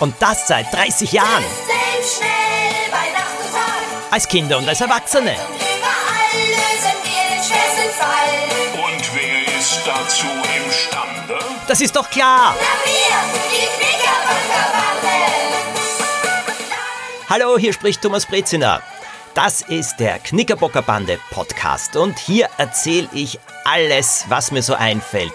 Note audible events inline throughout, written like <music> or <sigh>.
Und das seit 30 Jahren. schnell bei Nacht und Tag. Als Kinder und als Erwachsene. Überall lösen wir den schwersten Fall. Und wer ist dazu imstande? Das ist doch klar. Hallo, hier spricht Thomas Breziner. Das ist der Knickerbockerbande Podcast und hier erzähle ich alles, was mir so einfällt,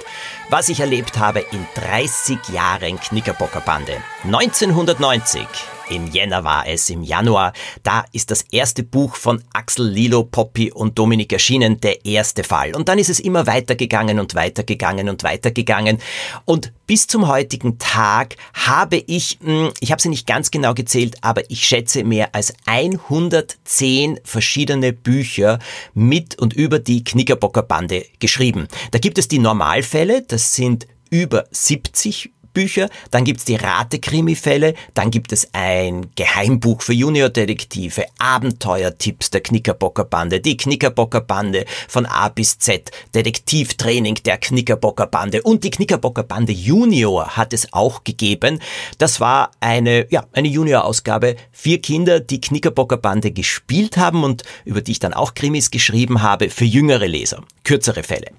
was ich erlebt habe in 30 Jahren Knickerbockerbande. 1990 im Jänner war es, im Januar, da ist das erste Buch von Axel, Lilo, Poppy und Dominik erschienen, der erste Fall. Und dann ist es immer weitergegangen und weitergegangen und weitergegangen. Und bis zum heutigen Tag habe ich, hm, ich habe sie nicht ganz genau gezählt, aber ich schätze mehr als 110 verschiedene Bücher mit und über die Knickerbocker Bande geschrieben. Da gibt es die Normalfälle, das sind über 70 Bücher, dann gibt's die Rate-Krimi-Fälle, dann gibt es ein Geheimbuch für Juniordetektive, Abenteuertipps der Knickerbocker Bande, die Knickerbocker Bande von A bis Z, Detektivtraining der Knickerbocker Bande und die Knickerbocker Bande Junior hat es auch gegeben. Das war eine, ja, eine Junior-Ausgabe. Vier Kinder, die Knickerbocker Bande gespielt haben und über die ich dann auch Krimis geschrieben habe für jüngere Leser. Kürzere Fälle.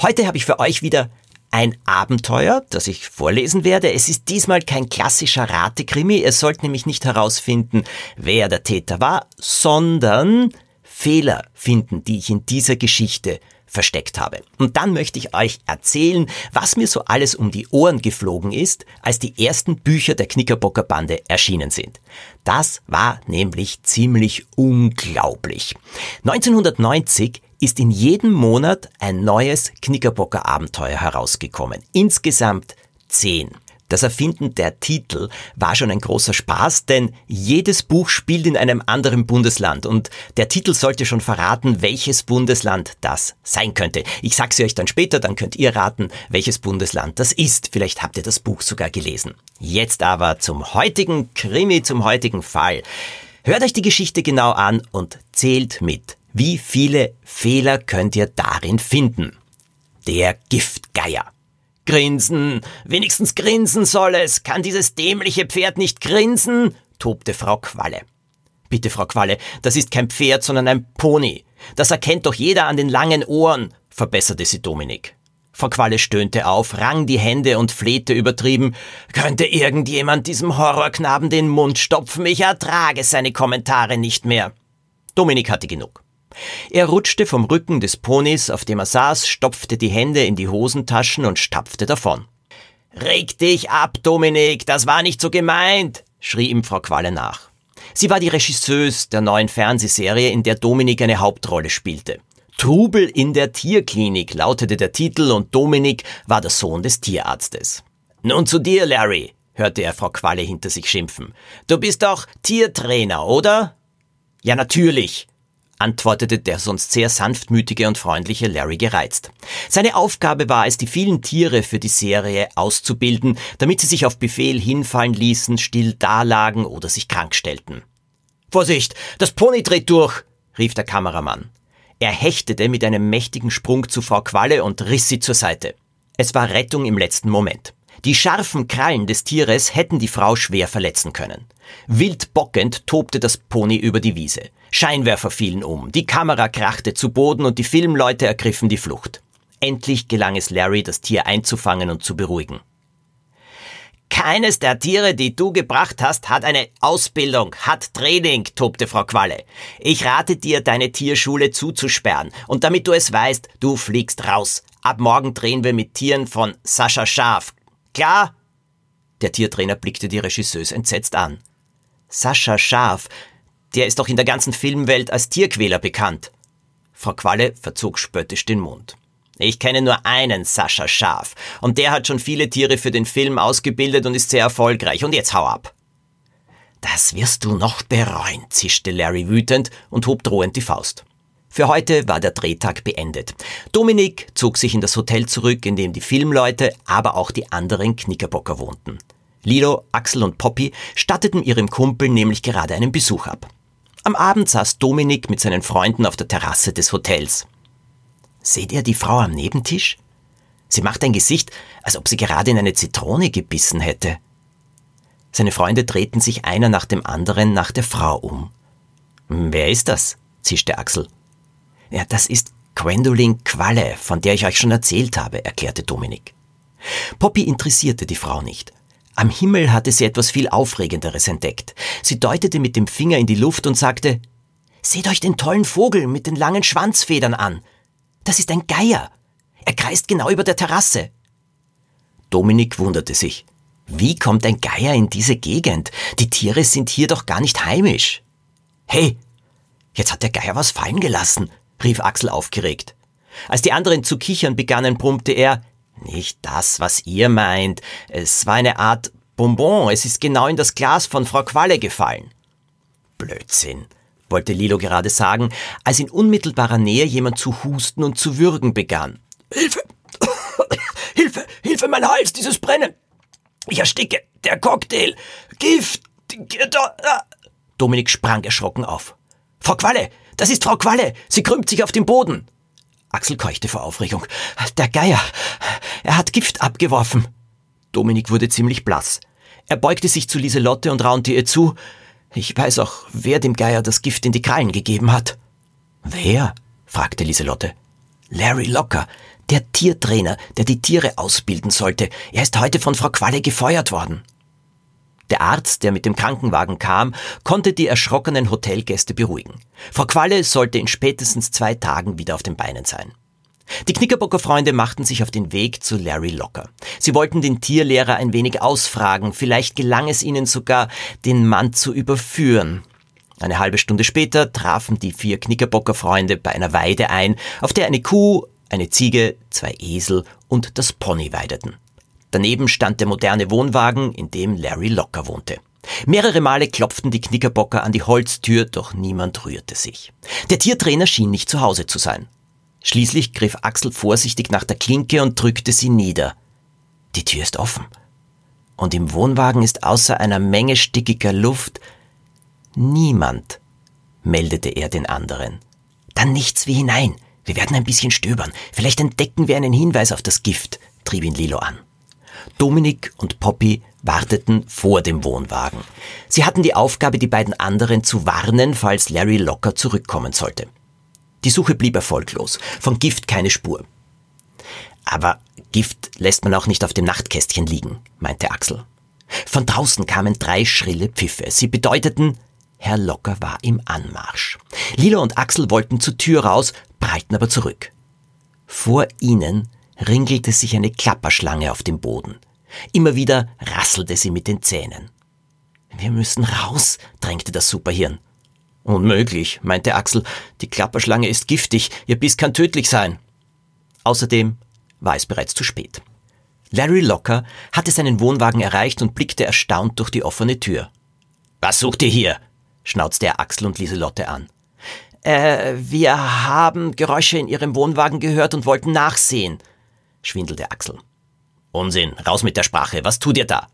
Heute habe ich für euch wieder ein Abenteuer, das ich vorlesen werde. Es ist diesmal kein klassischer Ratekrimi. Ihr sollt nämlich nicht herausfinden, wer der Täter war, sondern Fehler finden, die ich in dieser Geschichte versteckt habe. Und dann möchte ich euch erzählen, was mir so alles um die Ohren geflogen ist, als die ersten Bücher der Knickerbocker Bande erschienen sind. Das war nämlich ziemlich unglaublich. 1990 ist in jedem Monat ein neues Knickerbocker Abenteuer herausgekommen. Insgesamt zehn. Das Erfinden der Titel war schon ein großer Spaß, denn jedes Buch spielt in einem anderen Bundesland und der Titel sollte schon verraten, welches Bundesland das sein könnte. Ich sag's euch dann später, dann könnt ihr raten, welches Bundesland das ist. Vielleicht habt ihr das Buch sogar gelesen. Jetzt aber zum heutigen Krimi, zum heutigen Fall. Hört euch die Geschichte genau an und zählt mit. Wie viele Fehler könnt ihr darin finden? Der Giftgeier. Grinsen, wenigstens grinsen soll es. Kann dieses dämliche Pferd nicht grinsen? tobte Frau Qualle. Bitte, Frau Qualle, das ist kein Pferd, sondern ein Pony. Das erkennt doch jeder an den langen Ohren, verbesserte sie Dominik. Frau Qualle stöhnte auf, rang die Hände und flehte übertrieben. Könnte irgendjemand diesem Horrorknaben den Mund stopfen? Ich ertrage seine Kommentare nicht mehr. Dominik hatte genug. Er rutschte vom Rücken des Ponys, auf dem er saß, stopfte die Hände in die Hosentaschen und stapfte davon. Reg dich ab, Dominik, das war nicht so gemeint, schrie ihm Frau Qualle nach. Sie war die Regisseuse der neuen Fernsehserie, in der Dominik eine Hauptrolle spielte. Trubel in der Tierklinik lautete der Titel und Dominik war der Sohn des Tierarztes. Nun zu dir, Larry, hörte er Frau Qualle hinter sich schimpfen. Du bist doch Tiertrainer, oder? Ja, natürlich, antwortete der sonst sehr sanftmütige und freundliche Larry gereizt. Seine Aufgabe war es, die vielen Tiere für die Serie auszubilden, damit sie sich auf Befehl hinfallen ließen, still dalagen oder sich krank stellten. Vorsicht, das Pony dreht durch, rief der Kameramann. Er hechtete mit einem mächtigen Sprung zu Frau Qualle und riss sie zur Seite. Es war Rettung im letzten Moment. Die scharfen Krallen des Tieres hätten die Frau schwer verletzen können. Wild bockend tobte das Pony über die Wiese. Scheinwerfer fielen um, die Kamera krachte zu Boden und die Filmleute ergriffen die Flucht. Endlich gelang es Larry, das Tier einzufangen und zu beruhigen. Keines der Tiere, die du gebracht hast, hat eine Ausbildung, hat Training, tobte Frau Qualle. Ich rate dir, deine Tierschule zuzusperren. Und damit du es weißt, du fliegst raus. Ab morgen drehen wir mit Tieren von Sascha Schaf. Klar? Der Tiertrainer blickte die Regisseuse entsetzt an. Sascha Schaf, der ist doch in der ganzen Filmwelt als Tierquäler bekannt. Frau Qualle verzog spöttisch den Mund. Ich kenne nur einen Sascha Schaf, und der hat schon viele Tiere für den Film ausgebildet und ist sehr erfolgreich, und jetzt hau ab. Das wirst du noch bereuen, zischte Larry wütend und hob drohend die Faust. Für heute war der Drehtag beendet. Dominik zog sich in das Hotel zurück, in dem die Filmleute, aber auch die anderen Knickerbocker wohnten. Lilo, Axel und Poppy statteten ihrem Kumpel nämlich gerade einen Besuch ab. Am Abend saß Dominik mit seinen Freunden auf der Terrasse des Hotels. Seht ihr die Frau am Nebentisch? Sie macht ein Gesicht, als ob sie gerade in eine Zitrone gebissen hätte. Seine Freunde drehten sich einer nach dem anderen nach der Frau um. Wer ist das? zischte Axel. Ja, das ist Gwendolyn Qualle, von der ich euch schon erzählt habe, erklärte Dominik. Poppy interessierte die Frau nicht. Am Himmel hatte sie etwas viel Aufregenderes entdeckt. Sie deutete mit dem Finger in die Luft und sagte, Seht euch den tollen Vogel mit den langen Schwanzfedern an. Das ist ein Geier. Er kreist genau über der Terrasse. Dominik wunderte sich. Wie kommt ein Geier in diese Gegend? Die Tiere sind hier doch gar nicht heimisch. Hey, jetzt hat der Geier was fallen gelassen, rief Axel aufgeregt. Als die anderen zu kichern begannen, brummte er, nicht das, was ihr meint. Es war eine Art Bonbon. Es ist genau in das Glas von Frau Qualle gefallen. Blödsinn, wollte Lilo gerade sagen, als in unmittelbarer Nähe jemand zu husten und zu würgen begann. Hilfe! <coughs> Hilfe! Hilfe, mein Hals, dieses Brennen! Ich ersticke! Der Cocktail! Gift! Dominik sprang erschrocken auf. Frau Qualle! Das ist Frau Qualle! Sie krümmt sich auf dem Boden! Axel keuchte vor Aufregung. Der Geier! Er hat Gift abgeworfen! Dominik wurde ziemlich blass. Er beugte sich zu Lieselotte und raunte ihr zu. Ich weiß auch, wer dem Geier das Gift in die Krallen gegeben hat. Wer? fragte Lieselotte. Larry Locker, der Tiertrainer, der die Tiere ausbilden sollte. Er ist heute von Frau Qualle gefeuert worden. Der Arzt, der mit dem Krankenwagen kam, konnte die erschrockenen Hotelgäste beruhigen. Frau Qualle sollte in spätestens zwei Tagen wieder auf den Beinen sein. Die Knickerbocker Freunde machten sich auf den Weg zu Larry Locker. Sie wollten den Tierlehrer ein wenig ausfragen, vielleicht gelang es ihnen sogar, den Mann zu überführen. Eine halbe Stunde später trafen die vier Knickerbocker Freunde bei einer Weide ein, auf der eine Kuh, eine Ziege, zwei Esel und das Pony weideten. Daneben stand der moderne Wohnwagen, in dem Larry Locker wohnte. Mehrere Male klopften die Knickerbocker an die Holztür, doch niemand rührte sich. Der Tiertrainer schien nicht zu Hause zu sein. Schließlich griff Axel vorsichtig nach der Klinke und drückte sie nieder. Die Tür ist offen. Und im Wohnwagen ist außer einer Menge stickiger Luft niemand, meldete er den anderen. Dann nichts wie hinein. Wir werden ein bisschen stöbern. Vielleicht entdecken wir einen Hinweis auf das Gift, trieb ihn Lilo an. Dominik und Poppy warteten vor dem Wohnwagen. Sie hatten die Aufgabe, die beiden anderen zu warnen, falls Larry Locker zurückkommen sollte. Die Suche blieb erfolglos. Von Gift keine Spur. Aber Gift lässt man auch nicht auf dem Nachtkästchen liegen, meinte Axel. Von draußen kamen drei schrille Pfiffe. Sie bedeuteten, Herr Locker war im Anmarsch. Lilo und Axel wollten zur Tür raus, prallten aber zurück. Vor ihnen ringelte sich eine Klapperschlange auf dem Boden. Immer wieder rasselte sie mit den Zähnen. Wir müssen raus, drängte das Superhirn. Unmöglich, meinte Axel. Die Klapperschlange ist giftig, ihr Biss kann tödlich sein. Außerdem war es bereits zu spät. Larry Locker hatte seinen Wohnwagen erreicht und blickte erstaunt durch die offene Tür. Was sucht ihr hier? schnauzte er Axel und Lieselotte an. Äh, wir haben Geräusche in Ihrem Wohnwagen gehört und wollten nachsehen, schwindelte Axel. Unsinn, raus mit der Sprache, was tut ihr da?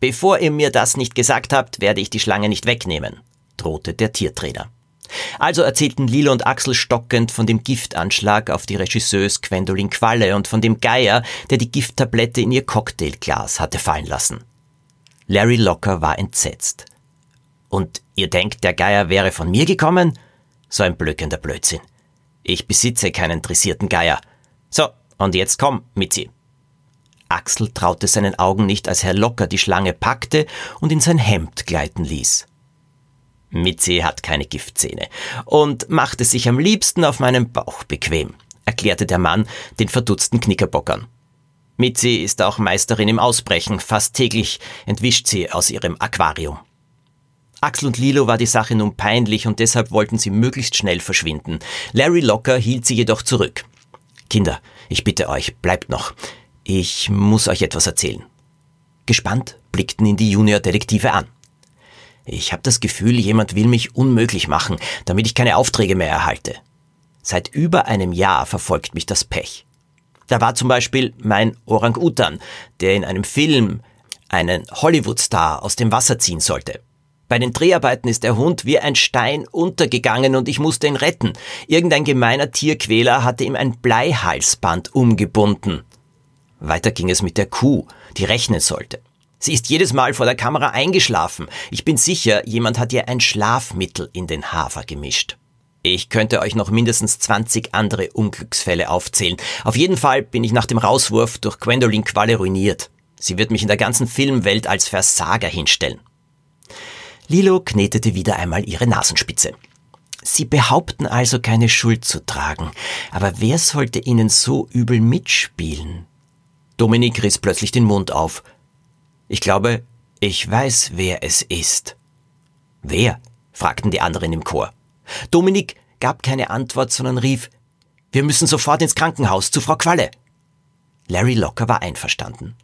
Bevor ihr mir das nicht gesagt habt, werde ich die Schlange nicht wegnehmen, drohte der Tiertrainer. Also erzählten Lilo und Axel stockend von dem Giftanschlag auf die Regisseuse Gwendolyn Qualle und von dem Geier, der die Gifttablette in ihr Cocktailglas hatte fallen lassen. Larry Locker war entsetzt. Und ihr denkt, der Geier wäre von mir gekommen? So ein blökender Blödsinn. Ich besitze keinen dressierten Geier. So, und jetzt komm, Mitzi. Axel traute seinen Augen nicht, als Herr Locker die Schlange packte und in sein Hemd gleiten ließ. Mitzi hat keine Giftzähne und macht es sich am liebsten auf meinem Bauch bequem, erklärte der Mann den verdutzten Knickerbockern. Mitzi ist auch Meisterin im Ausbrechen, fast täglich entwischt sie aus ihrem Aquarium. Axel und Lilo war die Sache nun peinlich und deshalb wollten sie möglichst schnell verschwinden. Larry Locker hielt sie jedoch zurück. Kinder, ich bitte euch, bleibt noch. Ich muss euch etwas erzählen. Gespannt blickten ihn die Junior-Detektive an. Ich habe das Gefühl, jemand will mich unmöglich machen, damit ich keine Aufträge mehr erhalte. Seit über einem Jahr verfolgt mich das Pech. Da war zum Beispiel mein Orang-Utan, der in einem Film einen Hollywood-Star aus dem Wasser ziehen sollte. Bei den Dreharbeiten ist der Hund wie ein Stein untergegangen und ich musste ihn retten. Irgendein gemeiner Tierquäler hatte ihm ein Bleihalsband umgebunden. Weiter ging es mit der Kuh, die rechnen sollte. Sie ist jedes Mal vor der Kamera eingeschlafen. Ich bin sicher, jemand hat ihr ein Schlafmittel in den Hafer gemischt. Ich könnte euch noch mindestens 20 andere Unglücksfälle aufzählen. Auf jeden Fall bin ich nach dem Rauswurf durch Gwendolyn Qualle ruiniert. Sie wird mich in der ganzen Filmwelt als Versager hinstellen. Lilo knetete wieder einmal ihre Nasenspitze. Sie behaupten also keine Schuld zu tragen, aber wer sollte ihnen so übel mitspielen? Dominik riss plötzlich den Mund auf. Ich glaube, ich weiß, wer es ist. Wer? fragten die anderen im Chor. Dominik gab keine Antwort, sondern rief, wir müssen sofort ins Krankenhaus zu Frau Qualle. Larry Locker war einverstanden.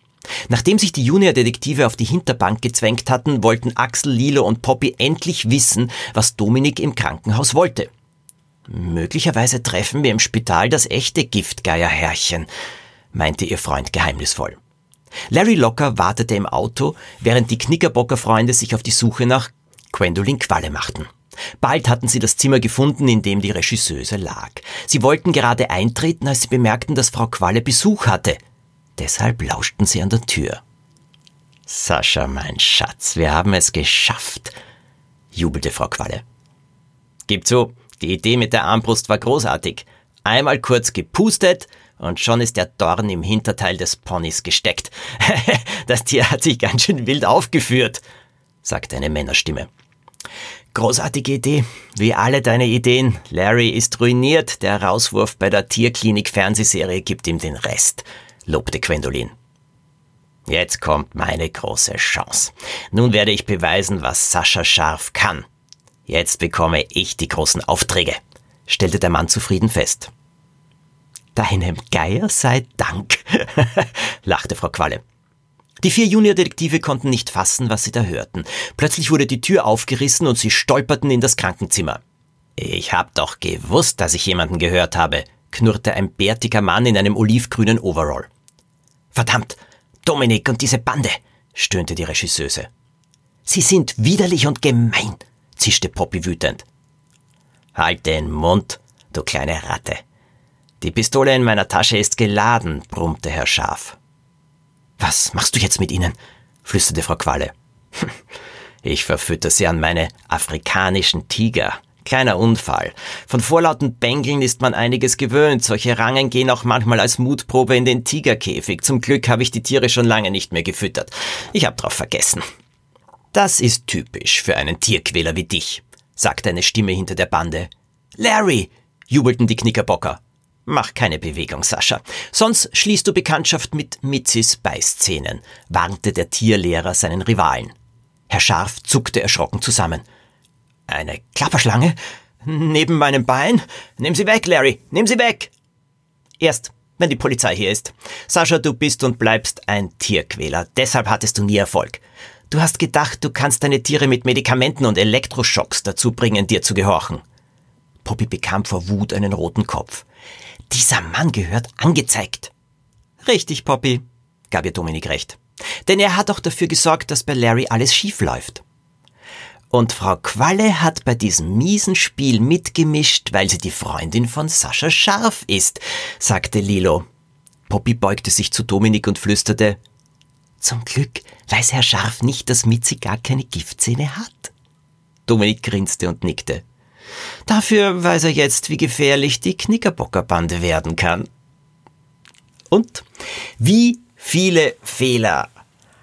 Nachdem sich die Juniordetektive auf die Hinterbank gezwängt hatten, wollten Axel, Lilo und Poppy endlich wissen, was Dominik im Krankenhaus wollte. Möglicherweise treffen wir im Spital das echte Giftgeierherrchen, meinte ihr Freund geheimnisvoll. Larry Locker wartete im Auto, während die Knickerbocker Freunde sich auf die Suche nach Gwendolyn Qualle machten. Bald hatten sie das Zimmer gefunden, in dem die Regisseuse lag. Sie wollten gerade eintreten, als sie bemerkten, dass Frau Qualle Besuch hatte. Deshalb lauschten sie an der Tür. Sascha, mein Schatz, wir haben es geschafft, jubelte Frau Qualle. Gib zu, die Idee mit der Armbrust war großartig. Einmal kurz gepustet und schon ist der Dorn im Hinterteil des Ponys gesteckt. <laughs> das Tier hat sich ganz schön wild aufgeführt, sagte eine Männerstimme. Großartige Idee, wie alle deine Ideen. Larry ist ruiniert, der Rauswurf bei der Tierklinik Fernsehserie gibt ihm den Rest lobte Gwendolin. Jetzt kommt meine große Chance. Nun werde ich beweisen, was Sascha Scharf kann. Jetzt bekomme ich die großen Aufträge, stellte der Mann zufrieden fest. Deinem Geier sei Dank, <laughs> lachte Frau Qualle. Die vier Juniordetektive konnten nicht fassen, was sie da hörten. Plötzlich wurde die Tür aufgerissen und sie stolperten in das Krankenzimmer. Ich hab doch gewusst, dass ich jemanden gehört habe, knurrte ein bärtiger Mann in einem olivgrünen Overall. Verdammt, Dominik und diese Bande, stöhnte die Regisseuse. Sie sind widerlich und gemein, zischte Poppy wütend. Halt den Mund, du kleine Ratte. Die Pistole in meiner Tasche ist geladen, brummte Herr Schaf. Was machst du jetzt mit ihnen? flüsterte Frau Qualle. <laughs> Ich verfütter sie an meine afrikanischen Tiger, Kleiner Unfall. Von vorlauten Bengeln ist man einiges gewöhnt. Solche Rangen gehen auch manchmal als Mutprobe in den Tigerkäfig. Zum Glück habe ich die Tiere schon lange nicht mehr gefüttert. Ich habe drauf vergessen. Das ist typisch für einen Tierquäler wie dich, sagte eine Stimme hinter der Bande. Larry! jubelten die Knickerbocker. Mach keine Bewegung, Sascha. Sonst schließt du Bekanntschaft mit Mitzis Beißzähnen, warnte der Tierlehrer seinen Rivalen. Herr Scharf zuckte erschrocken zusammen. Eine Klapperschlange? Neben meinem Bein? Nimm sie weg, Larry, nimm sie weg! Erst, wenn die Polizei hier ist. Sascha, du bist und bleibst ein Tierquäler, deshalb hattest du nie Erfolg. Du hast gedacht, du kannst deine Tiere mit Medikamenten und Elektroschocks dazu bringen, dir zu gehorchen. Poppy bekam vor Wut einen roten Kopf. Dieser Mann gehört angezeigt. Richtig, Poppy, gab ihr Dominik recht. Denn er hat auch dafür gesorgt, dass bei Larry alles schief läuft. Und Frau Qualle hat bei diesem miesen Spiel mitgemischt, weil sie die Freundin von Sascha Scharf ist, sagte Lilo. Poppy beugte sich zu Dominik und flüsterte, Zum Glück weiß Herr Scharf nicht, dass Mitzi gar keine Giftzähne hat. Dominik grinste und nickte. Dafür weiß er jetzt, wie gefährlich die Knickerbockerbande werden kann. Und wie viele Fehler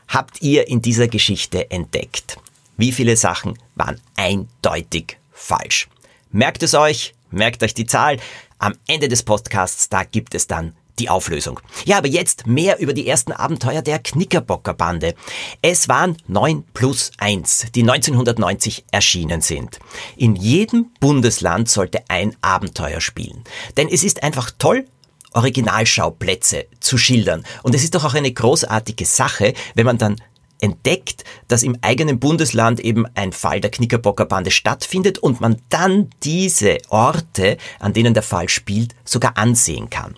habt ihr in dieser Geschichte entdeckt? Wie viele Sachen waren eindeutig falsch? Merkt es euch, merkt euch die Zahl. Am Ende des Podcasts, da gibt es dann die Auflösung. Ja, aber jetzt mehr über die ersten Abenteuer der Knickerbocker Bande. Es waren neun plus eins, die 1990 erschienen sind. In jedem Bundesland sollte ein Abenteuer spielen. Denn es ist einfach toll, Originalschauplätze zu schildern. Und es ist doch auch eine großartige Sache, wenn man dann entdeckt, dass im eigenen Bundesland eben ein Fall der Knickerbockerbande stattfindet und man dann diese Orte, an denen der Fall spielt, sogar ansehen kann.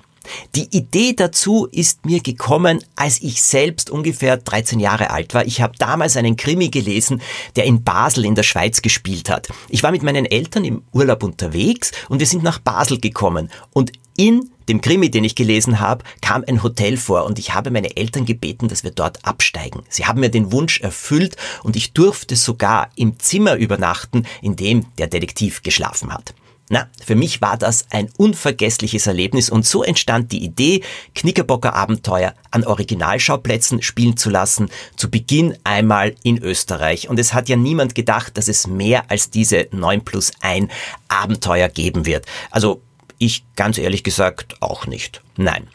Die Idee dazu ist mir gekommen, als ich selbst ungefähr 13 Jahre alt war. Ich habe damals einen Krimi gelesen, der in Basel in der Schweiz gespielt hat. Ich war mit meinen Eltern im Urlaub unterwegs und wir sind nach Basel gekommen. Und In dem Krimi, den ich gelesen habe, kam ein Hotel vor und ich habe meine Eltern gebeten, dass wir dort absteigen. Sie haben mir den Wunsch erfüllt und ich durfte sogar im Zimmer übernachten, in dem der Detektiv geschlafen hat. Na, für mich war das ein unvergessliches Erlebnis und so entstand die Idee, Knickerbocker Abenteuer an Originalschauplätzen spielen zu lassen, zu Beginn einmal in Österreich. Und es hat ja niemand gedacht, dass es mehr als diese 9 plus 1 Abenteuer geben wird. Also ich ganz ehrlich gesagt auch nicht. Nein.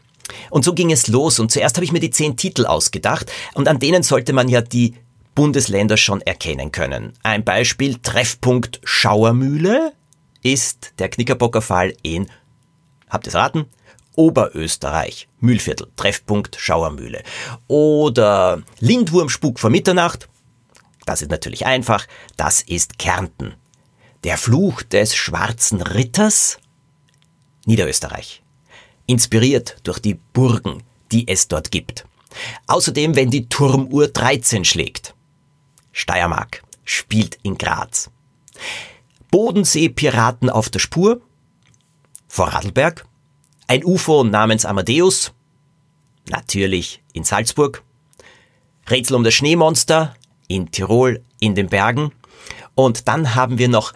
Und so ging es los und zuerst habe ich mir die zehn Titel ausgedacht und an denen sollte man ja die Bundesländer schon erkennen können. Ein Beispiel Treffpunkt Schauermühle ist der Knickerbocker Fall in, habt ihr es raten? Oberösterreich, Mühlviertel, Treffpunkt Schauermühle. Oder Lindwurmspuk vor Mitternacht, das ist natürlich einfach, das ist Kärnten. Der Fluch des schwarzen Ritters, Niederösterreich. Inspiriert durch die Burgen, die es dort gibt. Außerdem, wenn die Turmuhr 13 schlägt. Steiermark spielt in Graz. Bodensee-Piraten auf der Spur. Vor Radlberg. Ein UFO namens Amadeus. Natürlich in Salzburg. Rätsel um das Schneemonster in Tirol in den Bergen. Und dann haben wir noch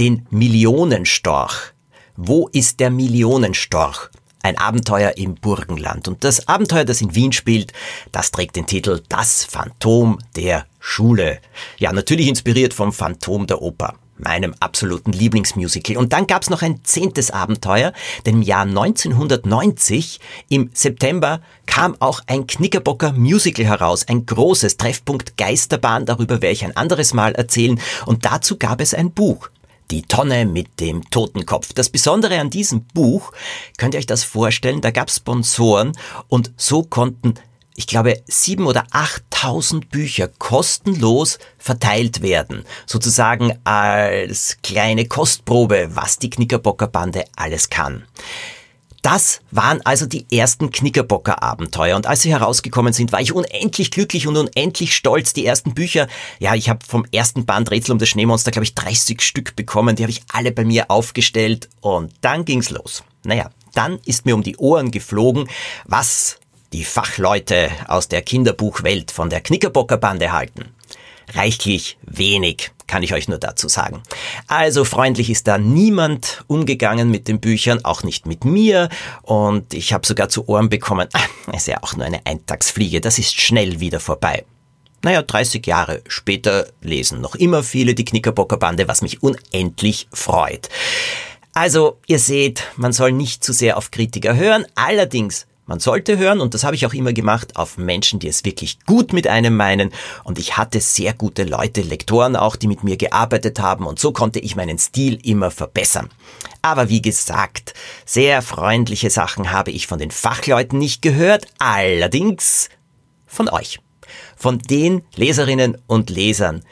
den Millionenstorch wo ist der Millionenstorch? Ein Abenteuer im Burgenland. Und das Abenteuer, das in Wien spielt, das trägt den Titel Das Phantom der Schule. Ja, natürlich inspiriert vom Phantom der Oper meinem absoluten Lieblingsmusical. Und dann gab's noch ein zehntes Abenteuer, denn im Jahr 1990, im September, kam auch ein Knickerbocker Musical heraus, ein großes Treffpunkt Geisterbahn, darüber werde ich ein anderes Mal erzählen. Und dazu gab es ein Buch. Die Tonne mit dem Totenkopf. Das Besondere an diesem Buch, könnt ihr euch das vorstellen, da gab es Sponsoren und so konnten, ich glaube, sieben oder achttausend Bücher kostenlos verteilt werden. Sozusagen als kleine Kostprobe, was die Knickerbocker Bande alles kann. Das waren also die ersten Knickerbocker Abenteuer und als sie herausgekommen sind, war ich unendlich glücklich und unendlich stolz. Die ersten Bücher, ja, ich habe vom ersten Band Rätsel um das Schneemonster, glaube ich, 30 Stück bekommen, die habe ich alle bei mir aufgestellt und dann ging's los. Naja, dann ist mir um die Ohren geflogen, was die Fachleute aus der Kinderbuchwelt von der Knickerbocker Bande halten. Reichlich wenig kann ich euch nur dazu sagen. Also freundlich ist da niemand umgegangen mit den Büchern, auch nicht mit mir. Und ich habe sogar zu Ohren bekommen, <laughs> ah, ist ja auch nur eine Eintagsfliege, das ist schnell wieder vorbei. Naja, 30 Jahre später lesen noch immer viele die Knickerbocker Bande, was mich unendlich freut. Also, ihr seht, man soll nicht zu sehr auf Kritiker hören. Allerdings man sollte hören, und das habe ich auch immer gemacht, auf Menschen, die es wirklich gut mit einem meinen. Und ich hatte sehr gute Leute, Lektoren auch, die mit mir gearbeitet haben. Und so konnte ich meinen Stil immer verbessern. Aber wie gesagt, sehr freundliche Sachen habe ich von den Fachleuten nicht gehört. Allerdings von euch. Von den Leserinnen und Lesern,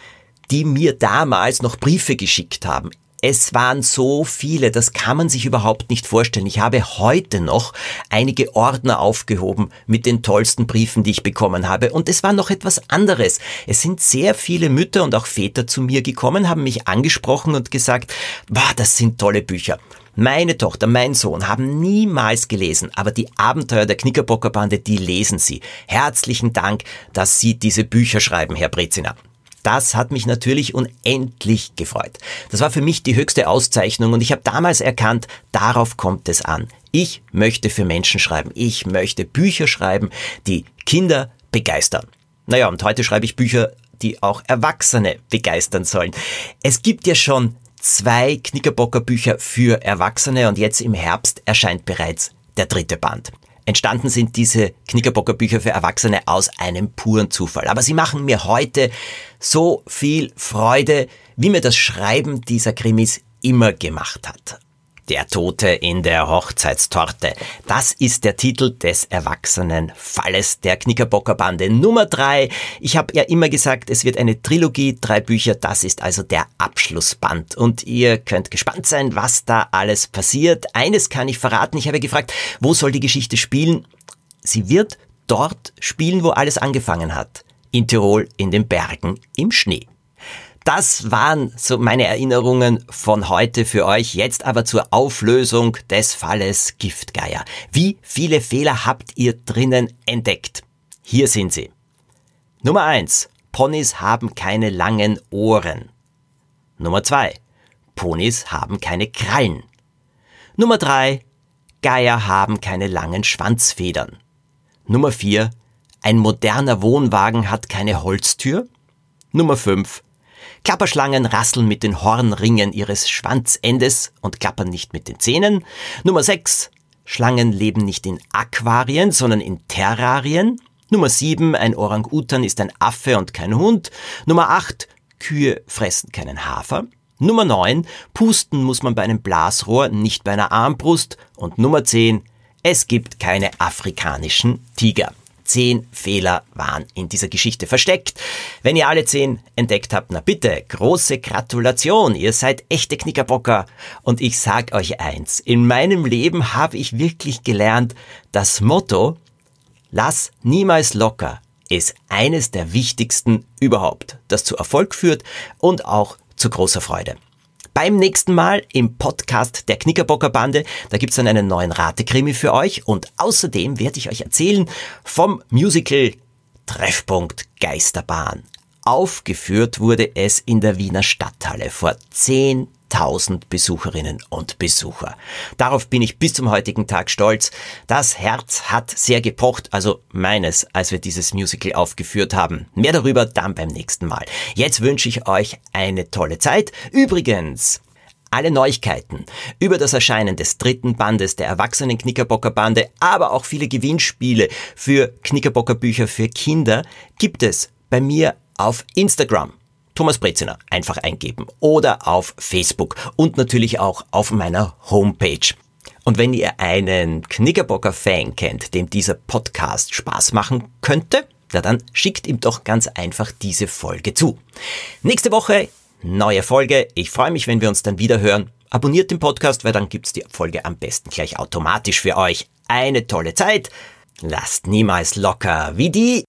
die mir damals noch Briefe geschickt haben. Es waren so viele, das kann man sich überhaupt nicht vorstellen. Ich habe heute noch einige Ordner aufgehoben mit den tollsten Briefen, die ich bekommen habe. Und es war noch etwas anderes. Es sind sehr viele Mütter und auch Väter zu mir gekommen, haben mich angesprochen und gesagt, wow, das sind tolle Bücher. Meine Tochter, mein Sohn haben niemals gelesen, aber die Abenteuer der Knickerbocker Bande, die lesen sie. Herzlichen Dank, dass Sie diese Bücher schreiben, Herr Brezina. Das hat mich natürlich unendlich gefreut. Das war für mich die höchste Auszeichnung und ich habe damals erkannt, darauf kommt es an. Ich möchte für Menschen schreiben. Ich möchte Bücher schreiben, die Kinder begeistern. Naja, und heute schreibe ich Bücher, die auch Erwachsene begeistern sollen. Es gibt ja schon zwei Knickerbocker Bücher für Erwachsene und jetzt im Herbst erscheint bereits der dritte Band. Entstanden sind diese Knickerbocker Bücher für Erwachsene aus einem puren Zufall. Aber sie machen mir heute so viel Freude, wie mir das Schreiben dieser Krimis immer gemacht hat. Der Tote in der Hochzeitstorte. Das ist der Titel des erwachsenen Falles der Knickerbocker Bande Nummer drei. Ich habe ja immer gesagt, es wird eine Trilogie, drei Bücher, das ist also der Abschlussband. Und ihr könnt gespannt sein, was da alles passiert. Eines kann ich verraten, ich habe gefragt, wo soll die Geschichte spielen? Sie wird dort spielen, wo alles angefangen hat. In Tirol, in den Bergen, im Schnee. Das waren so meine Erinnerungen von heute für euch. Jetzt aber zur Auflösung des Falles Giftgeier. Wie viele Fehler habt ihr drinnen entdeckt? Hier sind sie. Nummer eins: Ponys haben keine langen Ohren. Nummer zwei: Ponys haben keine Krallen. Nummer drei: Geier haben keine langen Schwanzfedern. Nummer vier: Ein moderner Wohnwagen hat keine Holztür. Nummer fünf: Klapperschlangen rasseln mit den Hornringen ihres Schwanzendes und klappern nicht mit den Zähnen. Nummer 6. Schlangen leben nicht in Aquarien, sondern in Terrarien. Nummer 7. Ein Orang-Utan ist ein Affe und kein Hund. Nummer 8. Kühe fressen keinen Hafer. Nummer 9. Pusten muss man bei einem Blasrohr, nicht bei einer Armbrust. Und Nummer 10. Es gibt keine afrikanischen Tiger. Zehn Fehler waren in dieser Geschichte versteckt. Wenn ihr alle zehn entdeckt habt, na bitte, große Gratulation, ihr seid echte Knickerbocker. Und ich sag euch eins, in meinem Leben habe ich wirklich gelernt, das Motto, lass niemals locker, ist eines der wichtigsten überhaupt, das zu Erfolg führt und auch zu großer Freude. Beim nächsten Mal im Podcast der Knickerbocker Bande, da gibt's dann einen neuen Ratekrimi für euch und außerdem werde ich euch erzählen vom Musical Treffpunkt Geisterbahn. Aufgeführt wurde es in der Wiener Stadthalle vor 10.000 Besucherinnen und Besucher. Darauf bin ich bis zum heutigen Tag stolz. Das Herz hat sehr gepocht, also meines, als wir dieses Musical aufgeführt haben. Mehr darüber dann beim nächsten Mal. Jetzt wünsche ich euch eine tolle Zeit. Übrigens, alle Neuigkeiten über das Erscheinen des dritten Bandes der Erwachsenen Knickerbocker Bande, aber auch viele Gewinnspiele für Knickerbocker Bücher für Kinder gibt es bei mir auf Instagram. Thomas Breziner einfach eingeben oder auf Facebook und natürlich auch auf meiner Homepage. Und wenn ihr einen Knickerbocker-Fan kennt, dem dieser Podcast Spaß machen könnte, na dann schickt ihm doch ganz einfach diese Folge zu. Nächste Woche neue Folge. Ich freue mich, wenn wir uns dann wieder hören. Abonniert den Podcast, weil dann gibt's die Folge am besten gleich automatisch für euch. Eine tolle Zeit. Lasst niemals locker wie die